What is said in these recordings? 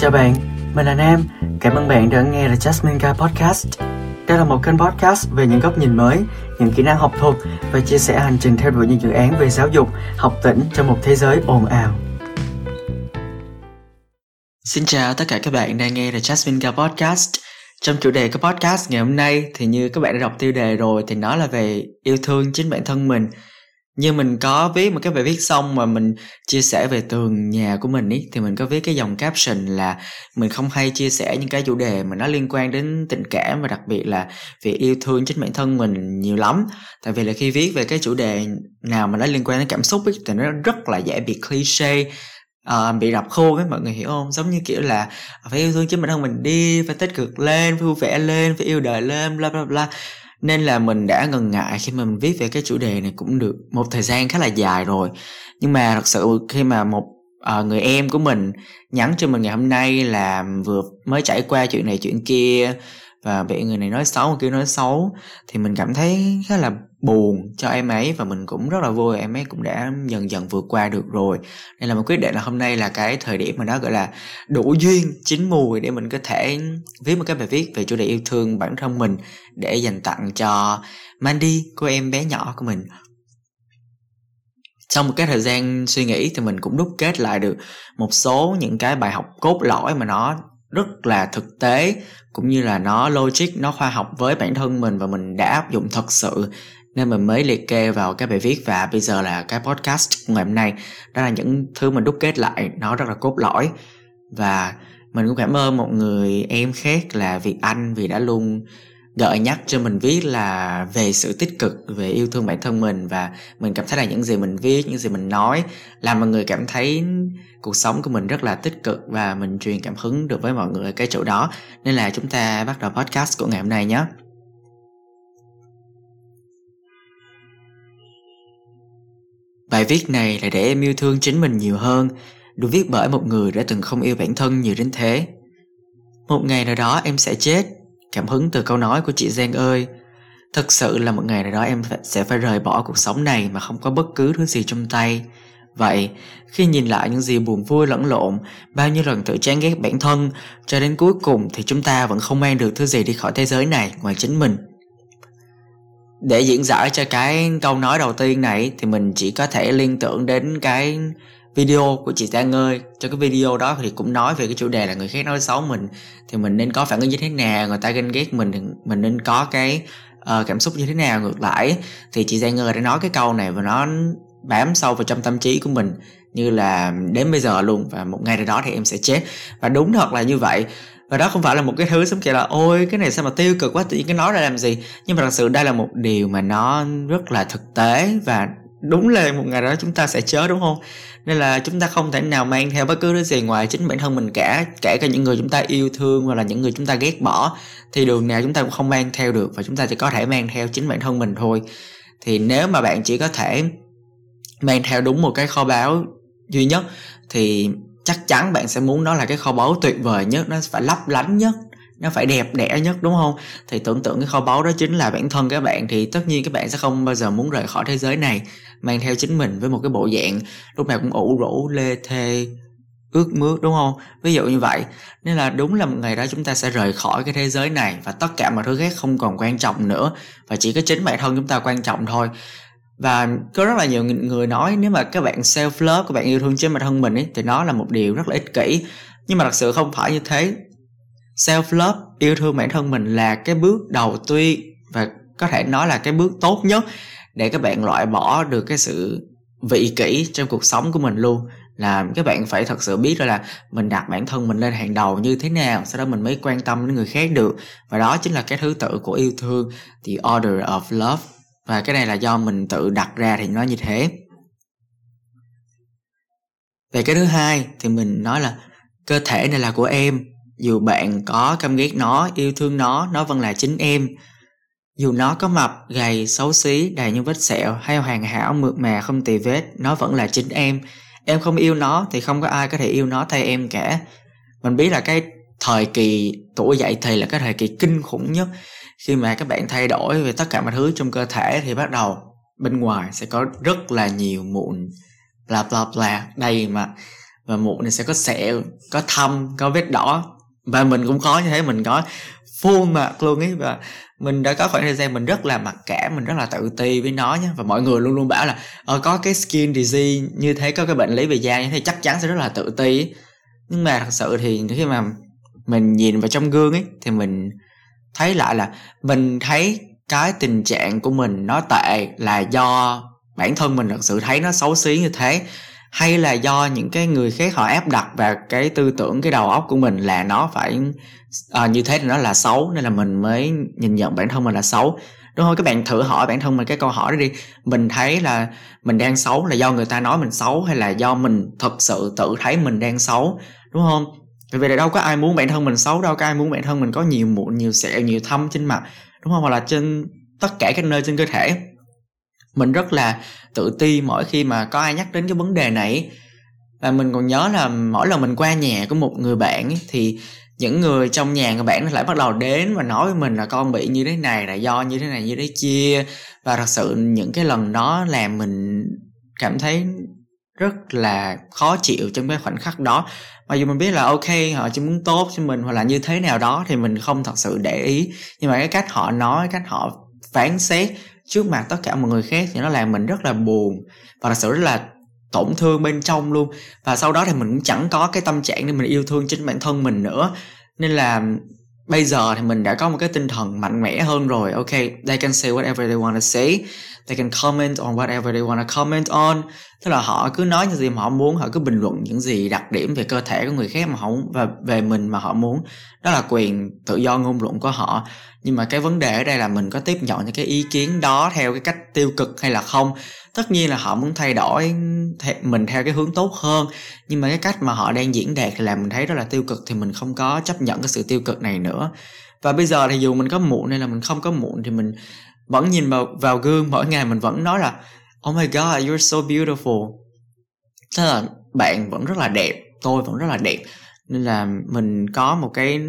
Chào bạn, mình là Nam. Cảm ơn bạn đã nghe The Jasmine Guy Podcast. Đây là một kênh podcast về những góc nhìn mới, những kỹ năng học thuật và chia sẻ hành trình theo đuổi những dự án về giáo dục, học tỉnh trong một thế giới ồn ào. Xin chào tất cả các bạn đang nghe The Jasmine Guy Podcast. Trong chủ đề của podcast ngày hôm nay thì như các bạn đã đọc tiêu đề rồi thì nó là về yêu thương chính bản thân mình như mình có viết một cái bài viết xong mà mình chia sẻ về tường nhà của mình ý thì mình có viết cái dòng caption là mình không hay chia sẻ những cái chủ đề mà nó liên quan đến tình cảm và đặc biệt là việc yêu thương chính bản thân mình nhiều lắm. Tại vì là khi viết về cái chủ đề nào mà nó liên quan đến cảm xúc ý, thì nó rất là dễ bị cliché uh, bị đập khô ấy mọi người hiểu không? Giống như kiểu là phải yêu thương chính bản thân mình đi phải tích cực lên phải vui vẻ lên phải yêu đời lên bla bla bla nên là mình đã ngần ngại khi mà mình viết về cái chủ đề này cũng được một thời gian khá là dài rồi. Nhưng mà thật sự khi mà một uh, người em của mình nhắn cho mình ngày hôm nay là vừa mới trải qua chuyện này chuyện kia và bị người này nói xấu người kia nói xấu thì mình cảm thấy khá là buồn cho em ấy và mình cũng rất là vui. Em ấy cũng đã dần dần vượt qua được rồi. Nên là mình quyết định là hôm nay là cái thời điểm mà nó, gọi là, đủ duyên, chín mùi để mình có thể viết một cái bài viết về chủ đề yêu thương bản thân mình để dành tặng cho Mandy, cô em bé nhỏ của mình. Sau một cái thời gian suy nghĩ thì mình cũng đúc kết lại được một số những cái bài học cốt lõi mà nó rất là thực tế, cũng như là nó logic, nó khoa học với bản thân mình và mình đã áp dụng thật sự nên mình mới liệt kê vào cái bài viết và bây giờ là cái podcast của ngày hôm nay, đó là những thứ mình đúc kết lại, nó rất là cốt lõi. Và mình cũng cảm ơn một người em khác là Việt Anh vì đã luôn gợi nhắc cho mình viết là về sự tích cực, về yêu thương bản thân mình và mình cảm thấy là những gì mình viết, những gì mình nói làm mọi người cảm thấy cuộc sống của mình rất là tích cực và mình truyền cảm hứng được với mọi người ở cái chỗ đó. Nên là chúng ta bắt đầu podcast của ngày hôm nay nhé. Bài viết này là để em yêu thương chính mình nhiều hơn, được viết bởi một người đã từng không yêu bản thân nhiều đến thế. Một ngày nào đó em sẽ chết, cảm hứng từ câu nói của chị Giang ơi. Thật sự là một ngày nào đó em sẽ phải rời bỏ cuộc sống này mà không có bất cứ thứ gì trong tay. Vậy, khi nhìn lại những gì buồn vui lẫn lộn, bao nhiêu lần tự chán ghét bản thân, cho đến cuối cùng thì chúng ta vẫn không mang được thứ gì đi khỏi thế giới này ngoài chính mình để diễn giải cho cái câu nói đầu tiên này thì mình chỉ có thể liên tưởng đến cái video của chị Giang ơi cho cái video đó thì cũng nói về cái chủ đề là người khác nói xấu mình. Thì mình nên có phản ứng như thế nào người ta ganh ghét mình thì mình nên có cái uh, cảm xúc như thế nào ngược lại. Thì chị Giang ơi đã nói cái câu này và nó bám sâu vào trong tâm trí của mình như là đến bây giờ luôn và một ngày nào đó thì em sẽ chết. Và đúng thật là như vậy và đó không phải là một cái thứ giống kiểu là, ôi, cái này sao mà tiêu cực quá, tự nhiên cái nói ra làm gì? Nhưng mà thật sự đây là một điều mà nó rất là thực tế và đúng là một ngày đó chúng ta sẽ chết đúng không? Nên là chúng ta không thể nào mang theo bất cứ thứ gì ngoài chính bản thân mình cả, kể cả những người chúng ta yêu thương hoặc là những người chúng ta ghét bỏ. Thì đường nào chúng ta cũng không mang theo được và chúng ta chỉ có thể mang theo chính bản thân mình thôi. Thì nếu mà bạn chỉ có thể mang theo đúng một cái kho báu duy nhất, thì chắc chắn bạn sẽ muốn nó là cái kho báu tuyệt vời nhất, nó phải lấp lánh nhất, nó phải đẹp đẽ nhất, đúng không? Thì tưởng tượng cái kho báu đó chính là bản thân các bạn thì tất nhiên các bạn sẽ không bao giờ muốn rời khỏi thế giới này, mang theo chính mình với một cái bộ dạng lúc nào cũng ủ rũ, lê thê, ước mơ đúng không? Ví dụ như vậy. Nên là đúng là một ngày đó chúng ta sẽ rời khỏi cái thế giới này và tất cả mọi thứ khác không còn quan trọng nữa và chỉ có chính bản thân chúng ta quan trọng thôi và có rất là nhiều người nói nếu mà các bạn self love, các bạn yêu thương chính bản thân mình ấy thì nó là một điều rất là ích kỷ. Nhưng mà thật sự không phải như thế. Self love, yêu thương bản thân mình là cái bước đầu tiên và có thể nói là cái bước tốt nhất để các bạn loại bỏ được cái sự vị kỷ trong cuộc sống của mình luôn. Là các bạn phải thật sự biết là mình đặt bản thân mình lên hàng đầu như thế nào, sau đó mình mới quan tâm đến người khác được. Và đó chính là cái thứ tự của yêu thương, the order of love và cái này là do mình tự đặt ra thì nó như thế. Về cái thứ hai thì mình nói là cơ thể này là của em. Dù bạn có căm ghét nó, yêu thương nó nó vẫn là chính em. Dù nó có mập, gầy, xấu xí, đầy những vết sẹo hay hoàn hảo, mượt mà, không tì vết, nó vẫn là chính em. Em không yêu nó thì không có ai có thể yêu nó thay em cả. Mình biết là cái thời kỳ tuổi dậy thì là cái thời kỳ kinh khủng nhất khi mà các bạn thay đổi về tất cả mọi thứ trong cơ thể thì bắt đầu bên ngoài sẽ có rất là nhiều mụn bla bla bla. Đây mà và mụn này sẽ có sẹo có thâm có vết đỏ. Và mình cũng có như thế mình có full mặt luôn ấy. Và mình đã có khoảng thời gian mình rất là mặc cảm mình rất là tự ti với nó nhé và mọi người luôn luôn bảo là ờ, có cái skin disease như thế có cái bệnh lý về da như thế chắc chắn sẽ rất là tự ti. Nhưng mà thật sự thì khi mà mình nhìn vào trong gương ấy thì mình thấy lại là mình thấy cái tình trạng của mình nó tệ là do bản thân mình thật sự thấy nó xấu xí như thế hay là do những cái người khác họ áp đặt vào cái tư tưởng cái đầu óc của mình là nó phải à, như thế thì nó là xấu nên là mình mới nhìn nhận bản thân mình là xấu. Đúng không? Các bạn thử hỏi bản thân mình cái câu hỏi đó đi. Mình thấy là mình đang xấu là do người ta nói mình xấu hay là do mình thật sự tự thấy mình đang xấu? Đúng không? Bởi vì là đâu có ai muốn bản thân mình xấu, đâu có ai muốn bản thân mình có nhiều mụn, nhiều sẹo, nhiều thâm trên mặt, đúng không? Hoặc là trên tất cả các nơi trên cơ thể. Mình rất là tự ti mỗi khi mà có ai nhắc đến cái vấn đề này. Và mình còn nhớ là mỗi lần mình qua nhà của một người bạn thì những người trong nhà người bạn lại bắt đầu đến và nói với mình là con bị như thế này là do như thế này, như thế kia. Và thật sự những cái lần đó làm mình cảm thấy rất là khó chịu trong cái khoảnh khắc đó mặc dù mình biết là ok, họ chỉ muốn tốt cho mình hoặc là như thế nào đó thì mình không thật sự để ý. Nhưng mà cái cách họ nói, cách họ phán xét trước mặt tất cả mọi người khác thì nó làm mình rất là buồn và thật sự rất là tổn thương bên trong luôn. Và sau đó thì mình cũng chẳng có cái tâm trạng để mình yêu thương chính bản thân mình nữa. Nên là bây giờ thì mình đã có một cái tinh thần mạnh mẽ hơn rồi. Ok, they can say whatever they want to say. They can comment on whatever they want to comment on. Tức là họ cứ nói những gì mà họ muốn, họ cứ bình luận những gì đặc điểm về cơ thể của người khác mà họ và về mình mà họ muốn. Đó là quyền tự do ngôn luận của họ. Nhưng mà cái vấn đề ở đây là mình có tiếp nhận những cái ý kiến đó theo cái cách tiêu cực hay là không? Tất nhiên là họ muốn thay đổi mình theo cái hướng tốt hơn. Nhưng mà cái cách mà họ đang diễn đạt thì làm mình thấy rất là tiêu cực thì mình không có chấp nhận cái sự tiêu cực này nữa. Và bây giờ thì dù mình có muộn hay là mình không có muộn thì mình vẫn nhìn vào vào gương mỗi ngày mình vẫn nói là oh my god, you're so beautiful. Tức là bạn vẫn rất là đẹp, tôi vẫn rất là đẹp. Nên là mình có một cái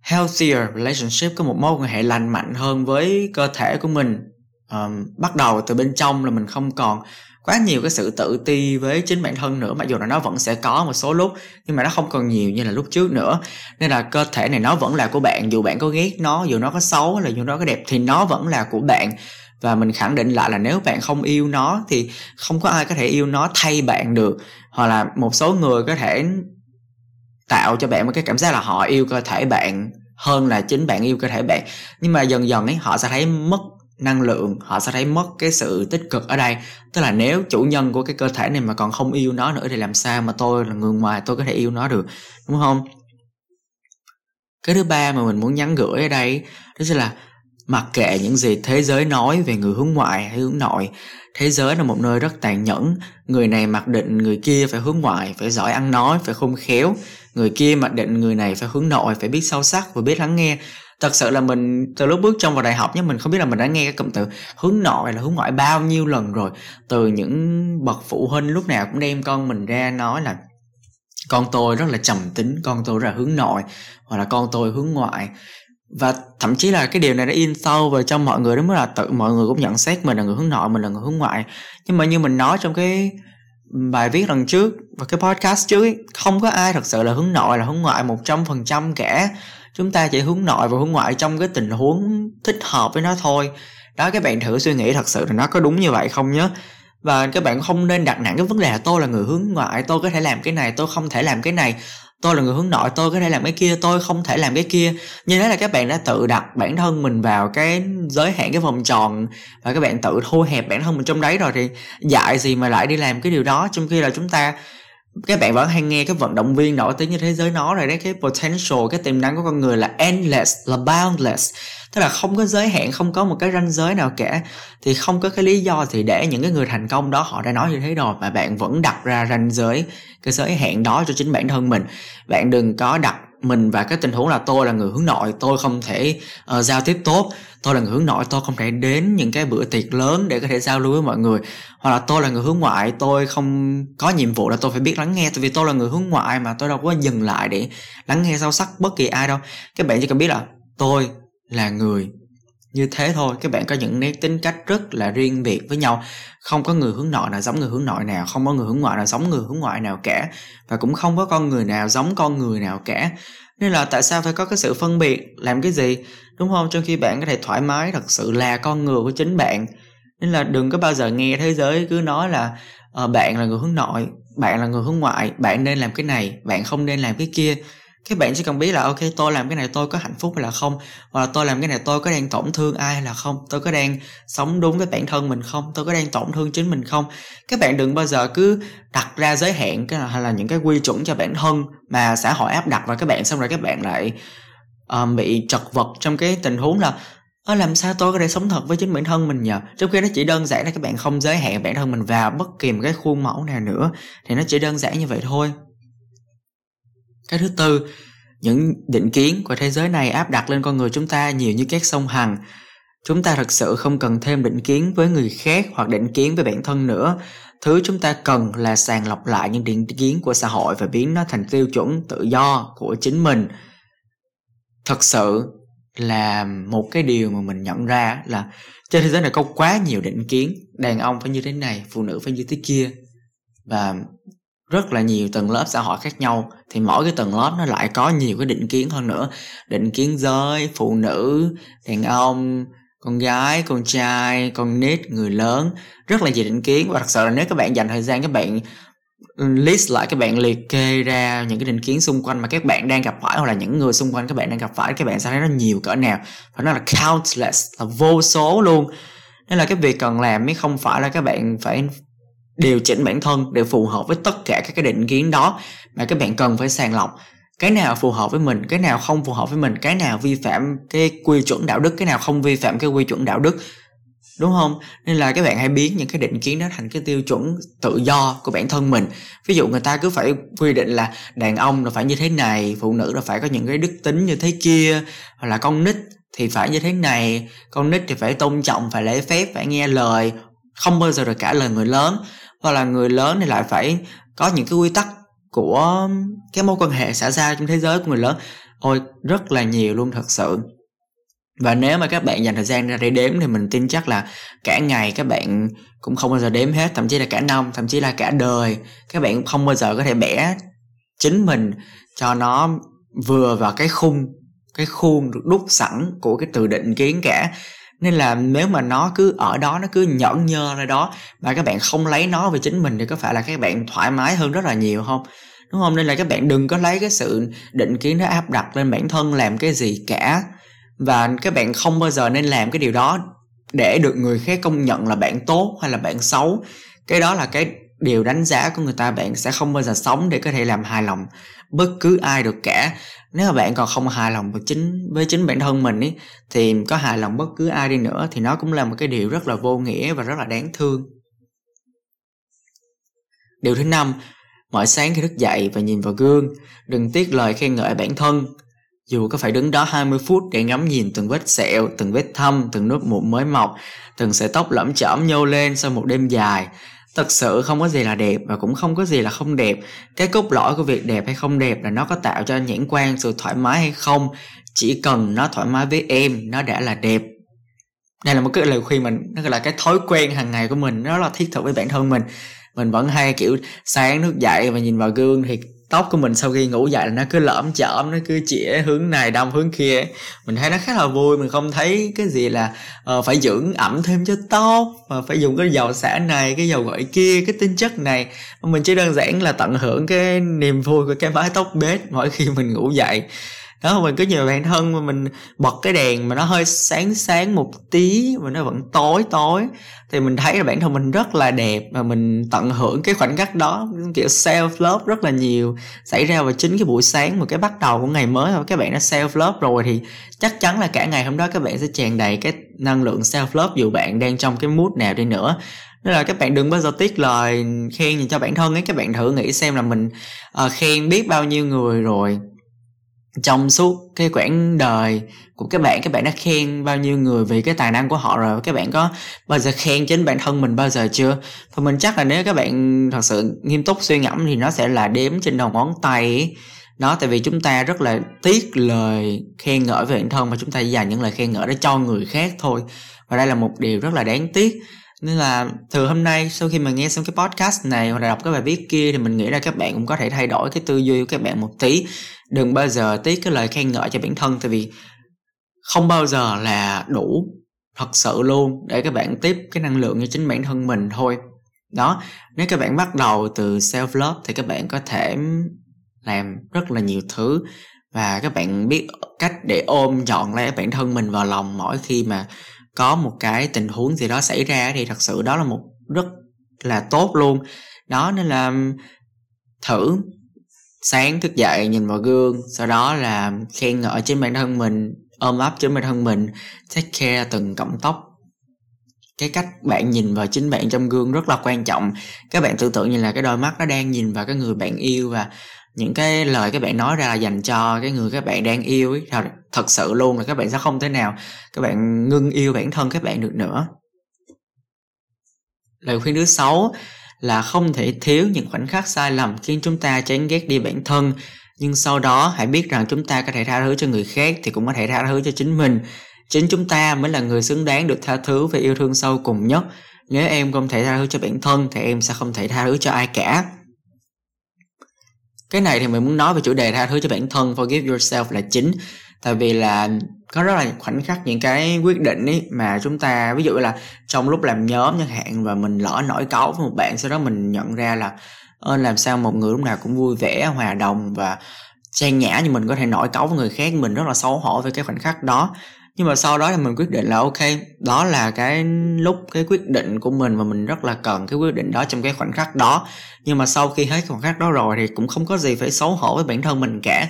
healthier relationship, có một mối quan hệ lành mạnh hơn với cơ thể của mình um, bắt đầu từ bên trong là mình không còn quá nhiều cái sự tự ti với chính bản thân nữa mặc dù là nó vẫn sẽ có một số lúc nhưng mà nó không còn nhiều như là lúc trước nữa. Nên là cơ thể này nó vẫn là của bạn dù bạn có ghét nó dù nó có xấu hay là dù nó có đẹp thì nó vẫn là của bạn. Và mình khẳng định lại là nếu bạn không yêu nó thì không có ai có thể yêu nó thay bạn được. Hoặc là một số người có thể tạo cho bạn một cái cảm giác là họ yêu cơ thể bạn hơn là chính bạn yêu cơ thể bạn. Nhưng mà dần dần ấy họ sẽ thấy mất năng lượng, họ sẽ thấy mất cái sự tích cực ở đây. Tức là nếu chủ nhân của cái cơ thể này mà còn không yêu nó nữa thì làm sao mà tôi là người ngoài tôi có thể yêu nó được, đúng không? Cái thứ ba mà mình muốn nhắn gửi ở đây đó chính là mặc kệ những gì thế giới nói về người hướng ngoại hay hướng nội, thế giới là một nơi rất tàn nhẫn. Người này mặc định người kia phải hướng ngoại, phải giỏi ăn nói, phải khôn khéo. Người kia mặc định người này phải hướng nội, phải biết sâu sắc và biết lắng nghe thật sự là mình từ lúc bước trong vào đại học nhé mình không biết là mình đã nghe cái cụm từ hướng nội là hướng ngoại bao nhiêu lần rồi. Từ những bậc phụ huynh lúc nào cũng đem con mình ra nói là con tôi rất là trầm tính con tôi rất là hướng nội hoặc là con tôi hướng ngoại. Và thậm chí là cái điều này đã in sâu vào trong mọi người đó mới là tự mọi người cũng nhận xét mình là người hướng nội mình là người hướng ngoại. Nhưng mà như mình nói trong cái bài viết lần trước và cái podcast trước ấy, không có ai thật sự là hướng nội là hướng ngoại một trăm phần trăm cả chúng ta chỉ hướng nội và hướng ngoại trong cái tình huống thích hợp với nó thôi. Đó, các bạn thử suy nghĩ thật sự là nó có đúng như vậy không nhé. Và các bạn không nên đặt nặng cái vấn đề là tôi là người hướng ngoại, tôi có thể làm cái này, tôi không thể làm cái này. Tôi là người hướng nội, tôi có thể làm cái kia, tôi không thể làm cái kia. Như thế là các bạn đã tự đặt bản thân mình vào cái giới hạn, cái vòng tròn và các bạn tự thu hẹp bản thân mình trong đấy rồi thì dạy gì mà lại đi làm cái điều đó. Trong khi là chúng ta các bạn vẫn hay nghe cái vận động viên nổi tiếng như thế giới nói rồi đấy, cái potential, cái tiềm năng của con người là endless, là boundless. Tức là không có giới hạn, không có một cái ranh giới nào cả. Thì không có cái lý do thì để những cái người thành công đó họ đã nói như thế rồi, mà bạn vẫn đặt ra ranh giới, cái giới hạn đó cho chính bản thân mình. Bạn đừng có đặt mình và cái tình huống là tôi là người hướng nội tôi không thể uh, giao tiếp tốt. Tôi là người hướng nội tôi không thể đến những cái bữa tiệc lớn để có thể giao lưu với mọi người. Hoặc là tôi là người hướng ngoại tôi không có nhiệm vụ là tôi phải biết lắng nghe tại vì tôi là người hướng ngoại mà tôi đâu có dừng lại để lắng nghe sâu sắc bất kỳ ai đâu. Các bạn chỉ cần biết là tôi là người như thế thôi các bạn có những nét tính cách rất là riêng biệt với nhau. Không có người hướng nội nào giống người hướng nội nào không có người hướng ngoại nào giống người hướng ngoại nào cả và cũng không có con người nào giống con người nào cả. Nên là tại sao phải có cái sự phân biệt làm cái gì? Đúng không? Trong khi bạn có thể thoải mái thật sự là con người của chính bạn. Nên là đừng có bao giờ nghe thế giới cứ nói là uh, bạn là người hướng nội bạn là người hướng ngoại bạn nên làm cái này bạn không nên làm cái kia các bạn chỉ cần biết là ok tôi làm cái này tôi có hạnh phúc hay là không? Hoặc là tôi làm cái này tôi có đang tổn thương ai hay là không? Tôi có đang sống đúng với bản thân mình không? Tôi có đang tổn thương chính mình không? Các bạn đừng bao giờ cứ đặt ra giới hạn cái hay là những cái quy chuẩn cho bản thân mà xã hội áp đặt vào các bạn xong rồi các bạn lại um, bị trật vật trong cái tình huống là Ơ làm sao tôi có thể sống thật với chính bản thân mình nhờ? Trong khi nó chỉ đơn giản là các bạn không giới hạn bản thân mình vào bất kỳ một cái khuôn mẫu nào nữa Thì nó chỉ đơn giản như vậy thôi cái thứ tư, những định kiến của thế giới này áp đặt lên con người chúng ta nhiều như các sông hằng. Chúng ta thật sự không cần thêm định kiến với người khác hoặc định kiến với bản thân nữa. Thứ chúng ta cần là sàng lọc lại những định kiến của xã hội và biến nó thành tiêu chuẩn tự do của chính mình. Thật sự là một cái điều mà mình nhận ra là trên thế giới này có quá nhiều định kiến, đàn ông phải như thế này, phụ nữ phải như thế kia. Và rất là nhiều tầng lớp xã hội khác nhau, thì mỗi cái tầng lớp nó lại có nhiều cái định kiến hơn nữa. Định kiến giới, phụ nữ, đàn ông, con gái, con trai, con nít, người lớn. Rất là nhiều định kiến. Và thật sự là nếu các bạn dành thời gian, các bạn ừ, list lại, các bạn liệt kê ra những cái định kiến xung quanh mà các bạn đang gặp phải hoặc là những người xung quanh các bạn đang gặp phải, các bạn sẽ thấy nó nhiều cỡ nào. Và nó là countless, là vô số luôn. Nên là cái việc cần làm mới không phải là các bạn phải điều chỉnh bản thân để phù hợp với tất cả các cái định kiến đó mà các bạn cần phải sàng lọc. Cái nào phù hợp với mình, cái nào không phù hợp với mình, cái nào vi phạm cái quy chuẩn đạo đức, cái nào không vi phạm cái quy chuẩn đạo đức. Đúng không? Nên là các bạn hãy biến những cái định kiến đó thành cái tiêu chuẩn tự do của bản thân mình. Ví dụ người ta cứ phải quy định là đàn ông là phải như thế này, phụ nữ là phải có những cái đức tính như thế kia, hoặc là con nít thì phải như thế này, con nít thì phải tôn trọng, phải lễ phép, phải nghe lời. Không bao giờ được cả lời người lớn hoặc là người lớn thì lại phải có những cái quy tắc của cái mối quan hệ xã giao trong thế giới của người lớn. Ôi, rất là nhiều luôn, thật sự. Và nếu mà các bạn dành thời gian ra để đếm thì mình tin chắc là cả ngày các bạn cũng không bao giờ đếm hết, thậm chí là cả năm, thậm chí là cả đời, các bạn không bao giờ có thể bẻ chính mình cho nó vừa vào cái khung, cái khuôn được đúc sẵn của cái từ định kiến cả nên là nếu mà nó cứ ở đó, nó cứ nhẫn nhơ ra đó mà các bạn không lấy nó về chính mình thì có phải là các bạn thoải mái hơn rất là nhiều không? Đúng không? Nên là các bạn đừng có lấy cái sự định kiến, nó áp đặt lên bản thân làm cái gì cả. Và các bạn không bao giờ nên làm cái điều đó để được người khác công nhận là bạn tốt hay là bạn xấu. Cái đó là cái điều đánh giá của người ta bạn sẽ không bao giờ sống để có thể làm hài lòng bất cứ ai được cả. Nếu mà bạn còn không hài lòng với chính với chính bản thân mình ý thì có hài lòng bất cứ ai đi nữa thì nó cũng là một cái điều rất là vô nghĩa và rất là đáng thương. Điều thứ năm mỗi sáng khi thức dậy và nhìn vào gương đừng tiếc lời khen ngợi bản thân. Dù có phải đứng đó 20 phút để ngắm nhìn từng vết sẹo, từng vết thâm, từng nốt mụn mới mọc, từng sợi tóc lẫm chởm nhô lên sau một đêm dài, Thật sự không có gì là đẹp và cũng không có gì là không đẹp. Cái cốt lõi của việc đẹp hay không đẹp là nó có tạo cho nhãn quan sự thoải mái hay không. Chỉ cần nó thoải mái với em, nó đã là đẹp. Đây là một cái lời khuyên mình, nó là cái thói quen hàng ngày của mình, nó là thiết thực với bản thân mình. Mình vẫn hay kiểu sáng thức dậy và nhìn vào gương thì tóc của mình sau khi ngủ dậy là nó cứ lõm chởm nó cứ chĩa hướng này đông hướng kia. Mình thấy nó khá là vui mình không thấy cái gì là uh, phải dưỡng ẩm thêm cho tóc và phải dùng cái dầu xả này cái dầu gội kia cái tinh chất này. Mình chỉ đơn giản là tận hưởng cái niềm vui của cái mái tóc bết mỗi khi mình ngủ dậy đó mình có nhiều bản thân mà mình bật cái đèn mà nó hơi sáng sáng một tí mà nó vẫn tối tối. Thì mình thấy là bản thân mình rất là đẹp và mình tận hưởng cái khoảnh khắc đó. Kiểu self love rất là nhiều xảy ra vào chính cái buổi sáng một cái bắt đầu của ngày mới. Thôi các bạn đã self love rồi thì chắc chắn là cả ngày hôm đó các bạn sẽ tràn đầy cái năng lượng self love dù bạn đang trong cái mood nào đi nữa. Nên là các bạn đừng bao giờ tiếc lời khen cho bản thân ấy. Các bạn thử nghĩ xem là mình uh, khen biết bao nhiêu người rồi trong suốt cái quãng đời của các bạn các bạn đã khen bao nhiêu người vì cái tài năng của họ rồi, các bạn có bao giờ khen chính bản thân mình bao giờ chưa? Và mình chắc là nếu các bạn thật sự nghiêm túc suy ngẫm thì nó sẽ là đếm trên đầu ngón tay đó, tại vì chúng ta rất là tiếc lời khen ngợi về bản thân mà chúng ta dành những lời khen ngợi đó cho người khác thôi. Và đây là một điều rất là đáng tiếc nên là từ hôm nay sau khi mà nghe xong cái podcast này hoặc là đọc cái bài viết kia thì mình nghĩ là các bạn cũng có thể thay đổi cái tư duy của các bạn một tí. Đừng bao giờ tiếc cái lời khen ngợi cho bản thân, tại vì không bao giờ là đủ thật sự luôn để các bạn tiếp cái năng lượng cho chính bản thân mình thôi. Đó, nếu các bạn bắt đầu từ self love thì các bạn có thể làm rất là nhiều thứ và các bạn biết cách để ôm chọn lấy bản thân mình vào lòng mỗi khi mà có một cái tình huống gì đó xảy ra thì thật sự đó là một rất là tốt luôn. Đó, nên là thử sáng thức dậy nhìn vào gương, sau đó là khen ngợi chính bản thân mình, ôm ấp chính bản thân mình, take care từng cọng tóc. Cái cách bạn nhìn vào chính bạn trong gương rất là quan trọng. Các bạn tưởng tượng như là cái đôi mắt nó đang nhìn vào cái người bạn yêu và những cái lời các bạn nói ra là dành cho cái người các bạn đang yêu ấy thật, thật sự luôn là các bạn sẽ không thể nào các bạn ngưng yêu bản thân các bạn được nữa. Lời khuyên thứ sáu là không thể thiếu những khoảnh khắc sai lầm khiến chúng ta chán ghét đi bản thân. Nhưng sau đó hãy biết rằng chúng ta có thể tha thứ cho người khác thì cũng có thể tha thứ cho chính mình. Chính chúng ta mới là người xứng đáng được tha thứ và yêu thương sâu cùng nhất. Nếu em không thể tha thứ cho bản thân thì em sẽ không thể tha thứ cho ai cả cái này thì mình muốn nói về chủ đề tha thứ cho bản thân, forgive yourself là chính. Tại vì là có rất là khoảnh khắc những cái quyết định ấy mà chúng ta, ví dụ là trong lúc làm nhóm chẳng hạn và mình lỡ nổi cáu với một bạn, sau đó mình nhận ra là ơn làm sao một người lúc nào cũng vui vẻ, hòa đồng và trang nhã như mình có thể nổi cáu với người khác. Mình rất là xấu hổ về cái khoảnh khắc đó nhưng mà sau đó thì mình quyết định là ok, đó là cái lúc, cái quyết định của mình và mình rất là cần cái quyết định đó trong cái khoảnh khắc đó. Nhưng mà sau khi hết cái khoảnh khắc đó rồi thì cũng không có gì phải xấu hổ với bản thân mình cả.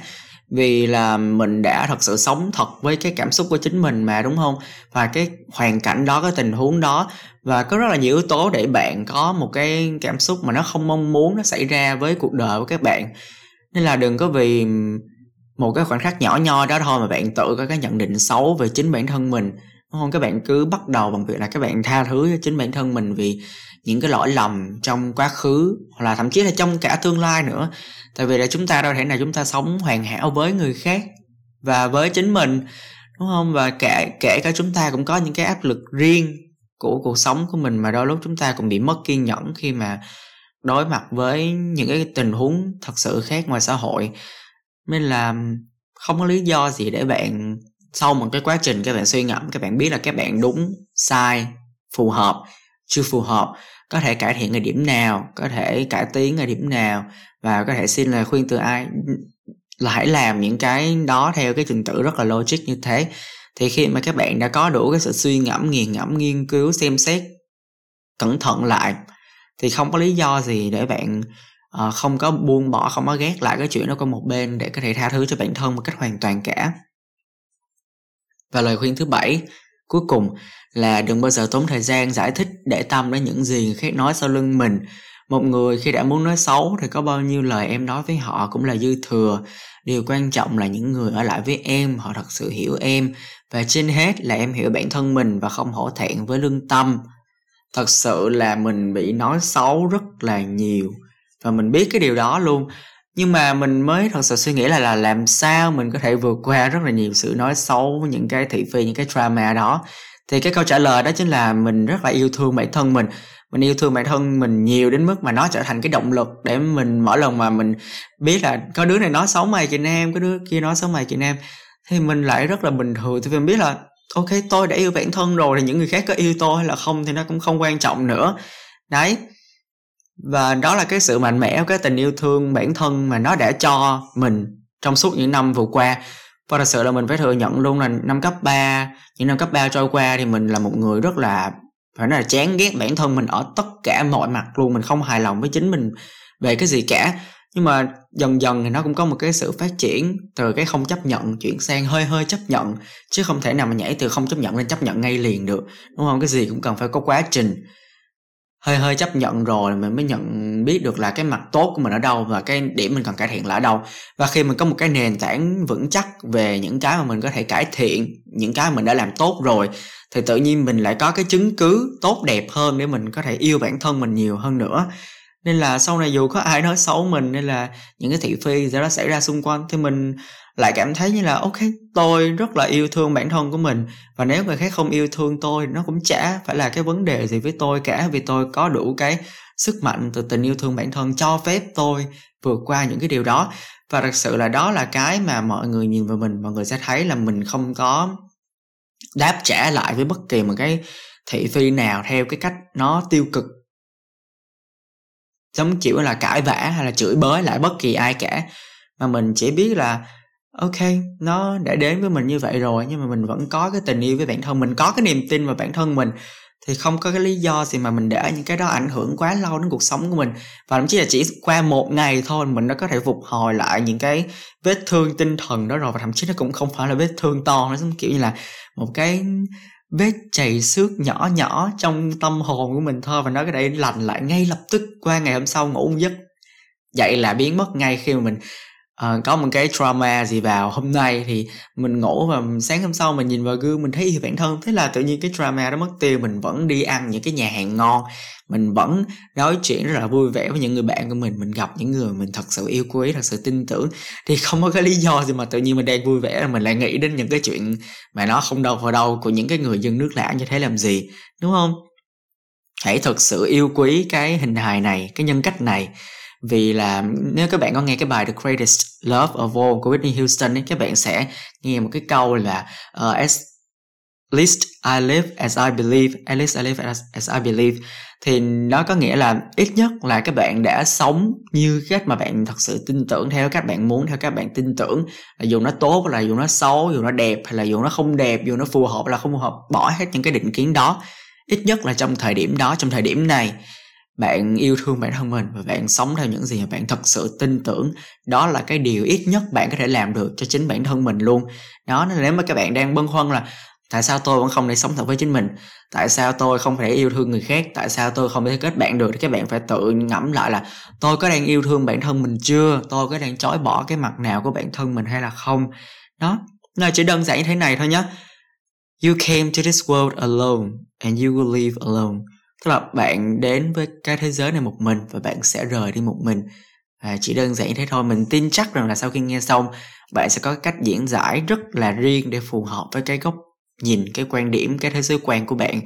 Vì là mình đã thật sự sống thật với cái cảm xúc của chính mình mà, đúng không? Và cái hoàn cảnh đó, cái tình huống đó. Và có rất là nhiều yếu tố để bạn có một cái cảm xúc mà nó không mong muốn nó xảy ra với cuộc đời của các bạn. Nên là đừng có vì một cái khoảnh khắc nhỏ nho đó thôi mà bạn tự có cái nhận định xấu về chính bản thân mình, đúng không? Các bạn cứ bắt đầu bằng việc là các bạn tha thứ cho chính bản thân mình vì những cái lỗi lầm trong quá khứ hoặc là thậm chí là trong cả tương lai nữa. Tại vì là chúng ta đâu thể nào chúng ta sống hoàn hảo với người khác và với chính mình, đúng không? Và kể kể cả chúng ta cũng có những cái áp lực riêng của cuộc sống của mình mà đôi lúc chúng ta cũng bị mất kiên nhẫn khi mà đối mặt với những cái tình huống thật sự khác ngoài xã hội nên là không có lý do gì để bạn, sau một cái quá trình các bạn suy ngẫm, các bạn biết là các bạn đúng, sai, phù hợp, chưa phù hợp, có thể cải thiện ở điểm nào, có thể cải tiến ở điểm nào và có thể xin lời khuyên từ ai. Là hãy làm những cái đó theo cái trình tự rất là logic như thế. Thì khi mà các bạn đã có đủ cái sự suy ngẫm, nghiền ngẫm, nghiên cứu, xem xét cẩn thận lại, thì không có lý do gì để bạn Ờ, không có buông bỏ, không có ghét lại cái chuyện đó qua một bên để có thể tha thứ cho bản thân một cách hoàn toàn cả. Và lời khuyên thứ bảy, cuối cùng là đừng bao giờ tốn thời gian giải thích để tâm đến những gì người khác nói sau lưng mình. Một người khi đã muốn nói xấu thì có bao nhiêu lời em nói với họ cũng là dư thừa. Điều quan trọng là những người ở lại với em, họ thật sự hiểu em. Và trên hết là em hiểu bản thân mình và không hổ thẹn với lương tâm. Thật sự là mình bị nói xấu rất là nhiều và mình biết cái điều đó luôn. Nhưng mà mình mới thật sự suy nghĩ là là làm sao mình có thể vượt qua rất là nhiều sự nói xấu, những cái thị phi, những cái drama đó. Thì cái câu trả lời đó chính là mình rất là yêu thương bản thân mình. Mình yêu thương bản thân mình nhiều đến mức mà nó trở thành cái động lực để mình mỗi lần mà mình biết là có đứa này nói xấu mày chị nam, có đứa kia nói xấu mày chị nam. Thì mình lại rất là bình thường. Thì mình biết là, ok, tôi đã yêu bản thân rồi thì những người khác có yêu tôi hay là không thì nó cũng không quan trọng nữa. Đấy và đó là cái sự mạnh mẽ cái tình yêu thương bản thân mà nó đã cho mình trong suốt những năm vừa qua. Và thật sự là mình phải thừa nhận luôn là năm cấp 3 những năm cấp 3 trôi qua thì mình là một người rất là, phải nói là chán ghét bản thân mình ở tất cả mọi mặt luôn. Mình không hài lòng với chính mình về cái gì cả. Nhưng mà dần dần thì nó cũng có một cái sự phát triển từ cái không chấp nhận chuyển sang hơi hơi chấp nhận, chứ không thể nào mà nhảy từ không chấp nhận lên chấp nhận ngay liền được, đúng không? Cái gì cũng cần phải có quá trình hơi hơi chấp nhận rồi mình mới nhận biết được là cái mặt tốt của mình ở đâu và cái điểm mình cần cải thiện là ở đâu. Và khi mình có một cái nền tảng vững chắc về những cái mà mình có thể cải thiện, những cái mình đã làm tốt rồi, thì tự nhiên mình lại có cái chứng cứ tốt đẹp hơn để mình có thể yêu bản thân mình nhiều hơn nữa. Nên là sau này dù có ai nói xấu mình hay là những cái thị phi gì đó xảy ra xung quanh, thì mình lại cảm thấy như là, ok, tôi rất là yêu thương bản thân của mình. Và nếu người khác không yêu thương tôi, nó cũng chả phải là cái vấn đề gì với tôi cả, vì tôi có đủ cái sức mạnh từ tình yêu thương bản thân cho phép tôi vượt qua những cái điều đó. Và thật sự là đó là cái mà mọi người nhìn vào mình, mọi người sẽ thấy là mình không có đáp trả lại với bất kỳ một cái thị phi nào theo cái cách nó tiêu cực. Giống kiểu là cãi vã hay là chửi bới lại bất kỳ ai cả. Mà mình chỉ biết là ok, nó đã đến với mình như vậy rồi, nhưng mà mình vẫn có cái tình yêu với bản thân, mình có cái niềm tin vào bản thân mình. Thì không có cái lý do gì mà mình để những cái đó ảnh hưởng quá lâu đến cuộc sống của mình. Và thậm chí là chỉ qua một ngày thôi, mình đã có thể phục hồi lại những cái vết thương tinh thần đó rồi. Và thậm chí nó cũng không phải là vết thương to nó giống kiểu như là một cái vết chảy xước nhỏ nhỏ trong tâm hồn của mình thôi. Và nó có thể lành lại ngay lập tức qua ngày hôm sau ngủ một giấc. Vậy là biến mất ngay khi mà mình uh, có một cái trauma gì vào hôm nay thì mình ngủ và sáng hôm sau mình nhìn vào gương mình thấy yêu bản thân. Thế là tự nhiên cái trauma đó mất tiêu mình vẫn đi ăn những cái nhà hàng ngon. Mình vẫn nói chuyện rất là vui vẻ với những người bạn của mình mình gặp những người mình thật sự yêu quý thật sự tin tưởng. Thì không có cái lý do gì mà tự nhiên mình đang vui vẻ là mình lại nghĩ đến những cái chuyện mà nó không đâu vào đâu của những cái người dân nước lã như thế làm gì đúng không? Hãy thật sự yêu quý cái hình hài này cái nhân cách này vì là nếu các bạn có nghe cái bài The Greatest Love of All của Whitney Houston ấy, các bạn sẽ nghe một cái câu là uh, as least I live as I believe at least I live as, as I believe. Thì nó có nghĩa là ít nhất là các bạn đã sống như cách mà bạn thật sự tin tưởng theo cách bạn muốn theo các bạn tin tưởng. Là dù nó tốt là dù nó xấu dù nó đẹp hay là dù nó không đẹp dù nó phù hợp là không phù hợp bỏ hết những cái định kiến đó. Ít nhất là trong thời điểm đó trong thời điểm này bạn yêu thương bản thân mình và bạn sống theo những gì mà bạn thật sự tin tưởng. Đó là cái điều ít nhất bạn có thể làm được cho chính bản thân mình luôn. Đó, nên nếu mà các bạn đang băn khoăn là, tại sao tôi vẫn không thể sống thật với chính mình? Tại sao tôi không thể yêu thương người khác? Tại sao tôi không thể kết bạn được? Thì các bạn phải tự ngẫm lại là, tôi có đang yêu thương bản thân mình chưa? Tôi có đang chối bỏ cái mặt nào của bản thân mình hay là không? Đó là chỉ đơn giản như thế này thôi nhé you came to this world alone and you will leave alone tức là bạn đến với cái thế giới này một mình và bạn sẽ rời đi một mình. À, chỉ đơn giản như thế thôi. Mình tin chắc rằng là sau khi nghe xong bạn sẽ có cách diễn giải rất là riêng để phù hợp với cái góc nhìn cái quan điểm cái thế giới quan của bạn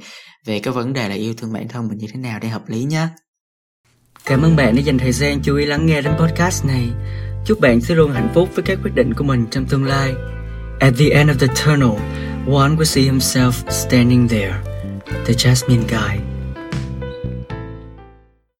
về cái vấn đề là yêu thương bản thân mình như thế nào để hợp lý nhé cảm ơn bạn đã dành thời gian chú ý lắng nghe đến podcast này. Chúc bạn sẽ luôn hạnh phúc với các quyết định của mình trong tương lai. At the end of the tunnel one will see himself standing there the jasmine guy.